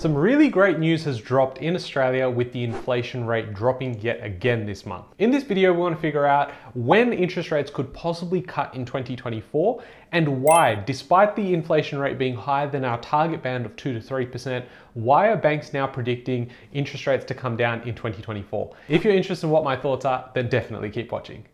Some really great news has dropped in Australia with the inflation rate dropping yet again this month. In this video, we want to figure out when interest rates could possibly cut in 2024 and why, despite the inflation rate being higher than our target band of 2 to 3%, why are banks now predicting interest rates to come down in 2024? If you're interested in what my thoughts are, then definitely keep watching.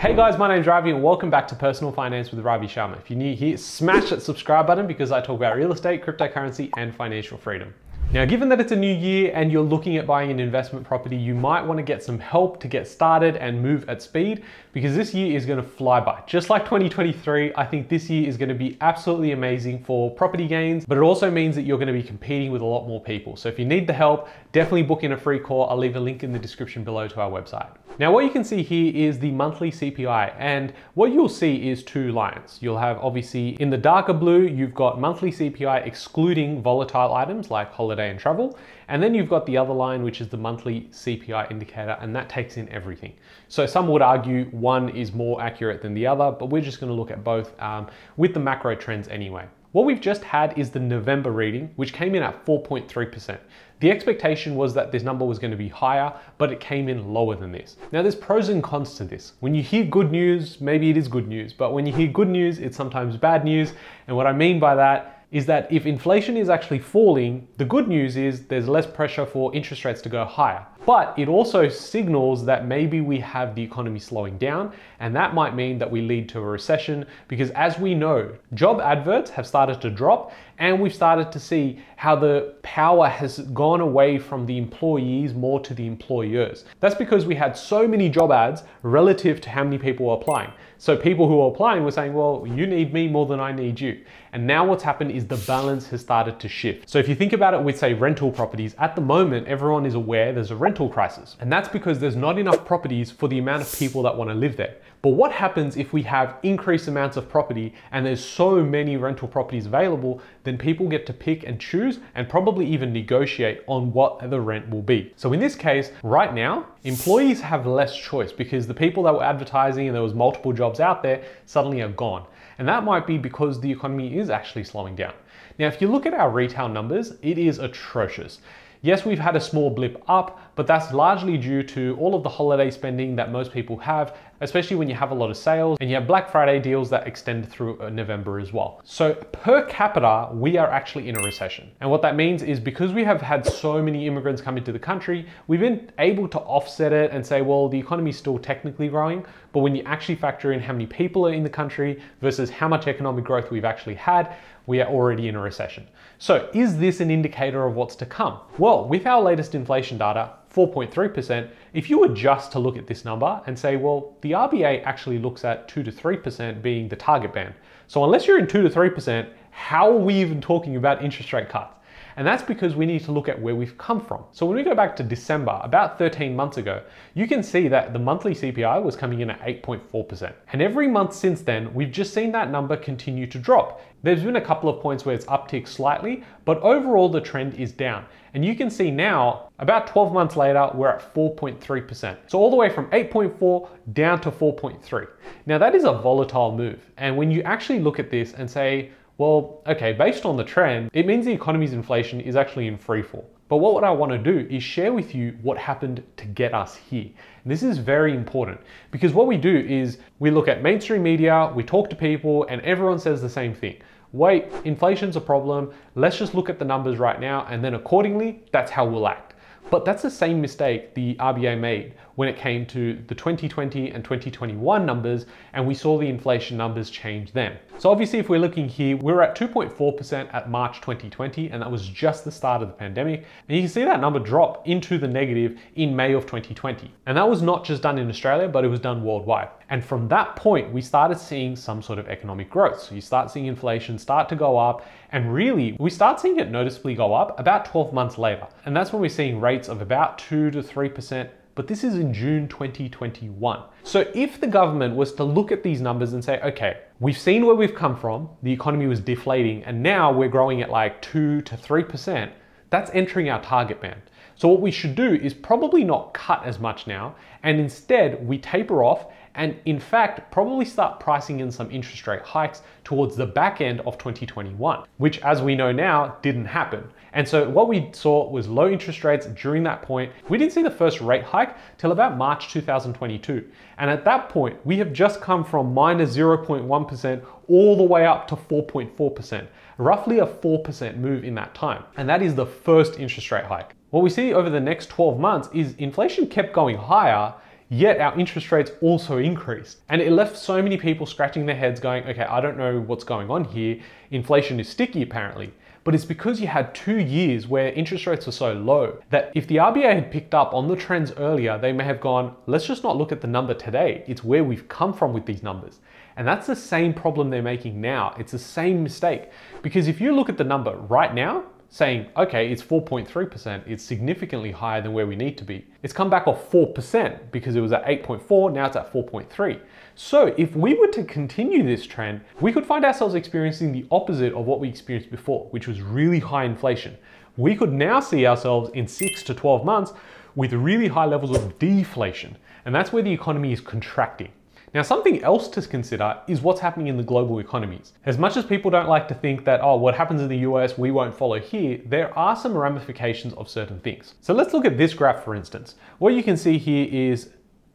Hey guys, my name's Ravi and welcome back to Personal Finance with Ravi Sharma. If you're new here, smash that subscribe button because I talk about real estate, cryptocurrency, and financial freedom. Now, given that it's a new year and you're looking at buying an investment property, you might want to get some help to get started and move at speed because this year is going to fly by. Just like 2023, I think this year is going to be absolutely amazing for property gains, but it also means that you're going to be competing with a lot more people. So if you need the help, definitely book in a free call. I'll leave a link in the description below to our website. Now what you can see here is the monthly CPI and what you'll see is two lines. You'll have obviously in the darker blue, you've got monthly CPI excluding volatile items like holiday and travel. And then you've got the other line, which is the monthly CPI indicator, and that takes in everything. So some would argue one is more accurate than the other, but we're just gonna look at both um, with the macro trends anyway. What we've just had is the November reading, which came in at 4.3%. The expectation was that this number was going to be higher, but it came in lower than this. Now there's pros and cons to this. When you hear good news, maybe it is good news, but when you hear good news, it's sometimes bad news. And what I mean by that is that if inflation is actually falling, the good news is there's less pressure for interest rates to go higher. But it also signals that maybe we have the economy slowing down, and that might mean that we lead to a recession because, as we know, job adverts have started to drop, and we've started to see how the power has gone away from the employees more to the employers. That's because we had so many job ads relative to how many people were applying. So people who were applying were saying, well, you need me more than I need you. And now what's happened is the balance has started to shift. So if you think about it with say rental properties, at the moment, everyone is aware there's a rental crisis. And that's because there's not enough properties for the amount of people that want to live there. But what happens if we have increased amounts of property and there's so many rental properties available, then people get to pick and choose and probably even negotiate on what the rent will be. So in this case, right now, employees have less choice because the people that were advertising and there was multiple jobs out there suddenly are gone. And that might be because the economy is actually slowing down. Now, if you look at our retail numbers, it is atrocious. Yes, we've had a small blip up, but that's largely due to all of the holiday spending that most people have, especially when you have a lot of sales and you have Black Friday deals that extend through uh, November as well. So per capita, we are actually in a recession. And what that means is because we have had so many immigrants come into the country, we've been able to offset it and say, well, the economy is still technically growing, but when you actually factor in how many people are in the country versus how much economic growth we've actually had, we are already in a recession. So is this an indicator of what's to come? Well, with our latest inflation data, 4.3%, if you adjust to look at this number and say, well, the RBA actually looks at 2 to 3% being the target band. So unless you're in 2 to 3%, how are we even talking about interest rate cuts? And that's because we need to look at where we've come from. So when we go back to December, about 13 months ago, you can see that the monthly CPI was coming in at 8.4%. And every month since then, we've just seen that number continue to drop. There's been a couple of points where it's upticked slightly, but overall the trend is down. And you can see now, about 12 months later, we're at 4.3%. So all the way from 8.4 down to 4.3. Now that is a volatile move. And when you actually look at this and say, well, okay, based on the trend, it means the economy's inflation is actually in free fall. But what I want to do is share with you what happened to get us here. And this is very important because what we do is we look at mainstream media, we talk to people, and everyone says the same thing. Wait, inflation's a problem. Let's just look at the numbers right now, and then accordingly, that's how we'll act. But that's the same mistake the RBA made when it came to the 2020 and 2021 numbers, and we saw the inflation numbers change then. So obviously, if we're looking here, we're at 2.4% at March 2020, and that was just the start of the pandemic. And you can see that number drop into the negative in May of 2020. And that was not just done in Australia, but it was done worldwide. And from that point, we started seeing some sort of economic growth. So you start seeing inflation start to go up, and really, we start seeing it noticeably go up about 12 months later. And that's when we're seeing rates of about 2 to 3% but this is in June 2021. So if the government was to look at these numbers and say, okay, we've seen where we've come from, the economy was deflating, and now we're growing at like 2 to 3%, that's entering our target band. So what we should do is probably not cut as much now, and instead we taper off and in fact, probably start pricing in some interest rate hikes towards the back end of 2021, which as we know now, didn't happen. And so what we saw was low interest rates during that point. We didn't see the first rate hike till about March 2022. And at that point, we have just come from minus 0.1 all the way up to 4.4%, roughly a 4% move in that time. And that is the first interest rate hike. What we see over the next 12 months is inflation kept going higher Yet our interest rates also increased. And it left so many people scratching their heads going, okay, I don't know what's going on here. Inflation is sticky apparently. But it's because you had two years where interest rates were so low that if the RBA had picked up on the trends earlier, they may have gone, let's just not look at the number today. It's where we've come from with these numbers. And that's the same problem they're making now. It's the same mistake. Because if you look at the number right now, saying, okay, it's 4.3%, it's significantly higher than where we need to be. It's come back off 4% because it was at 8.4, now it's at 4.3. So if we were to continue this trend, we could find ourselves experiencing the opposite of what we experienced before, which was really high inflation. We could now see ourselves in six to 12 months with really high levels of deflation. And that's where the economy is contracting. Now, something else to consider is what's happening in the global economies. As much as people don't like to think that, oh, what happens in the US, we won't follow here, there are some ramifications of certain things. So let's look at this graph, for instance. What you can see here is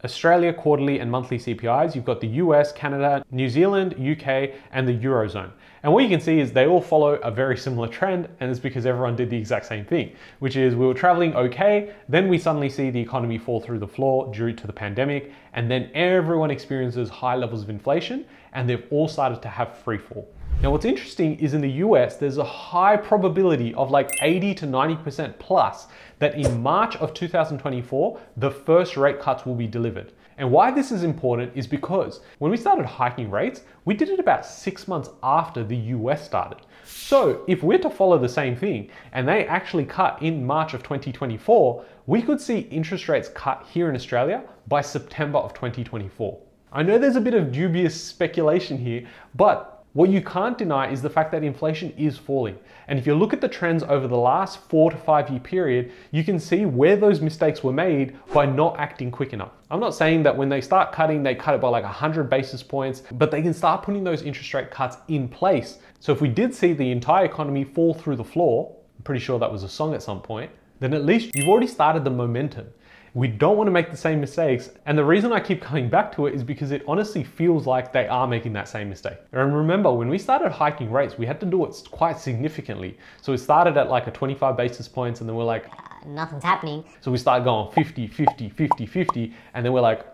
Australia quarterly and monthly CPIs, you've got the US, Canada, New Zealand, UK, and the Eurozone. And what you can see is they all follow a very similar trend, and it's because everyone did the exact same thing, which is we were traveling okay, then we suddenly see the economy fall through the floor due to the pandemic, and then everyone experiences high levels of inflation, and they've all started to have free fall. Now, what's interesting is in the US, there's a high probability of like 80 to 90% plus that in March of 2024, the first rate cuts will be delivered. And why this is important is because when we started hiking rates, we did it about six months after the US started. So if we're to follow the same thing and they actually cut in March of 2024, we could see interest rates cut here in Australia by September of 2024. I know there's a bit of dubious speculation here, but what you can't deny is the fact that inflation is falling. And if you look at the trends over the last four to five year period, you can see where those mistakes were made by not acting quick enough. I'm not saying that when they start cutting, they cut it by like 100 basis points, but they can start putting those interest rate cuts in place. So if we did see the entire economy fall through the floor, I'm pretty sure that was a song at some point, then at least you've already started the momentum. We don't want to make the same mistakes. And the reason I keep coming back to it is because it honestly feels like they are making that same mistake. And remember, when we started hiking rates, we had to do it quite significantly. So we started at like a 25 basis points and then we're like, uh, nothing's happening. So we start going 50, 50, 50, 50. And then we're like,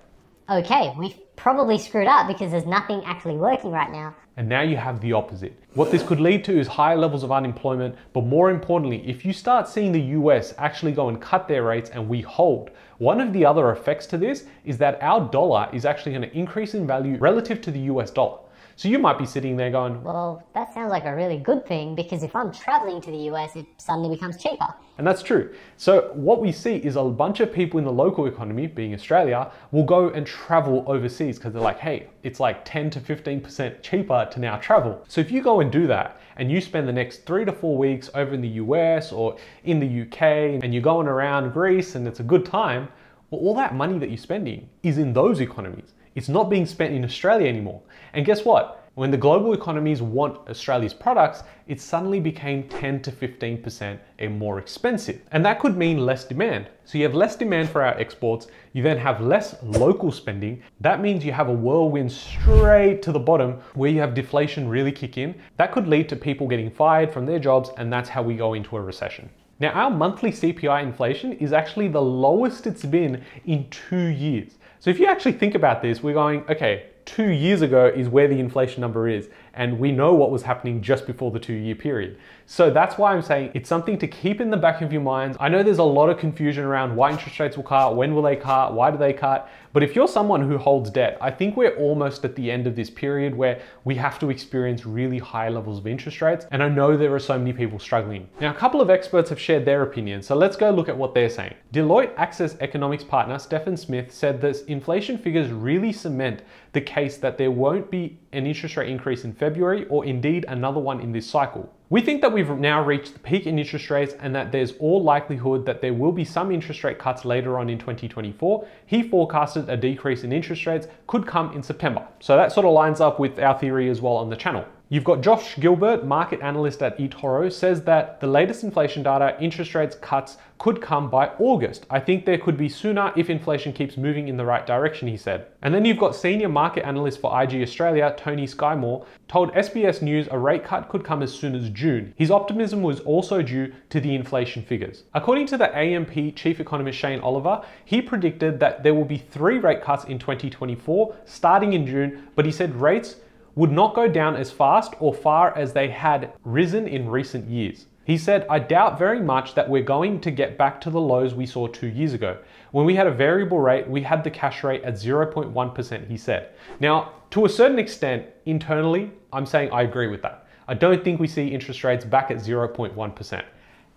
okay, we've probably screwed up because there's nothing actually working right now. And now you have the opposite. What this could lead to is higher levels of unemployment, but more importantly, if you start seeing the US actually go and cut their rates and we hold, one of the other effects to this is that our dollar is actually going to increase in value relative to the US dollar. So you might be sitting there going, Well, that sounds like a really good thing because if I'm traveling to the US, it suddenly becomes cheaper. And that's true. So what we see is a bunch of people in the local economy, being Australia, will go and travel overseas because they're like, hey, it's like 10 to 15% cheaper to now travel. So if you go and do that and you spend the next three to four weeks over in the US or in the UK and you're going around Greece and it's a good time, well, all that money that you're spending is in those economies. It's not being spent in Australia anymore. And guess what? When the global economies want Australia's products, it suddenly became 10 to 15% more expensive. And that could mean less demand. So you have less demand for our exports, you then have less local spending. That means you have a whirlwind straight to the bottom where you have deflation really kick in. That could lead to people getting fired from their jobs, and that's how we go into a recession. Now, our monthly CPI inflation is actually the lowest it's been in two years. So if you actually think about this, we're going, okay, two years ago is where the inflation number is. And we know what was happening just before the two year period. So that's why I'm saying it's something to keep in the back of your minds. I know there's a lot of confusion around why interest rates will cut, when will they cut, why do they cut? But if you're someone who holds debt, I think we're almost at the end of this period where we have to experience really high levels of interest rates. And I know there are so many people struggling. Now, a couple of experts have shared their opinion, So let's go look at what they're saying. Deloitte Access Economics partner Stephen Smith said that inflation figures really cement the case that there won't be an interest rate increase in February or indeed another one in this cycle. We think that we've now reached the peak in interest rates and that there's all likelihood that there will be some interest rate cuts later on in 2024. He forecasted a decrease in interest rates could come in September. So that sort of lines up with our theory as well on the channel. You've got Josh Gilbert, market analyst at eToro, says that the latest inflation data, interest rates cuts could come by August. I think there could be sooner if inflation keeps moving in the right direction, he said. And then you've got senior market analyst for IG Australia, Tony Sycamore, told SBS News a rate cut could come as soon as June. His optimism was also due to the inflation figures. According to the AMP chief economist Shane Oliver, he predicted that there will be three rate cuts in 2024, starting in June, but he said rates would not go down as fast or far as they had risen in recent years. He said, I doubt very much that we're going to get back to the lows we saw two years ago. When we had a variable rate, we had the cash rate at 0.1%, he said. Now, to a certain extent, internally, I'm saying I agree with that. I don't think we see interest rates back at 0.1%.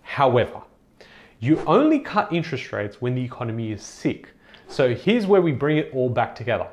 However, you only cut interest rates when the economy is sick. So here's where we bring it all back together.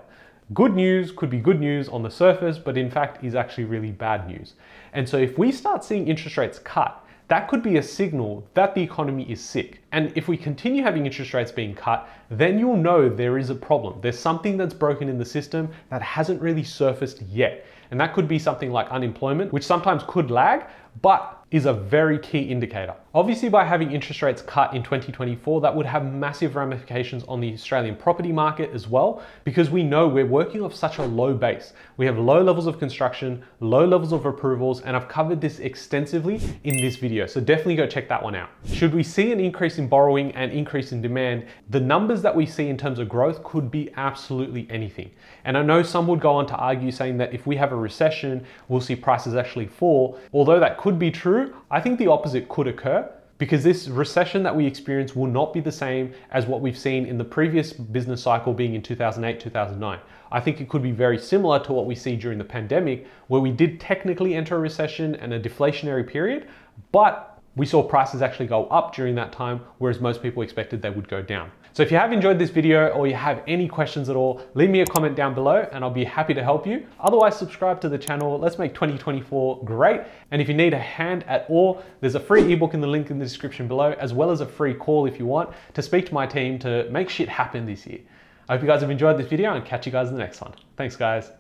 Good news could be good news on the surface, but in fact is actually really bad news. And so if we start seeing interest rates cut, that could be a signal that the economy is sick. And if we continue having interest rates being cut, then you'll know there is a problem. There's something that's broken in the system that hasn't really surfaced yet. And that could be something like unemployment, which sometimes could lag, but is a very key indicator. Obviously, by having interest rates cut in 2024, that would have massive ramifications on the Australian property market as well, because we know we're working off such a low base. We have low levels of construction, low levels of approvals, and I've covered this extensively in this video, so definitely go check that one out. Should we see an increase in borrowing and increase in demand, the numbers that we see in terms of growth could be absolutely anything. And I know some would go on to argue saying that if we have a recession, we'll see prices actually fall. Although that could be true, I think the opposite could occur because this recession that we experience will not be the same as what we've seen in the previous business cycle being in 2008, 2009. I think it could be very similar to what we see during the pandemic, where we did technically enter a recession and a deflationary period, but we saw prices actually go up during that time, whereas most people expected they would go down. So if you have enjoyed this video or you have any questions at all, leave me a comment down below and I'll be happy to help you. Otherwise, subscribe to the channel. Let's make 2024 great. And if you need a hand at all, there's a free ebook in the link in the description below, as well as a free call if you want to speak to my team to make shit happen this year. I hope you guys have enjoyed this video and catch you guys in the next one. Thanks guys.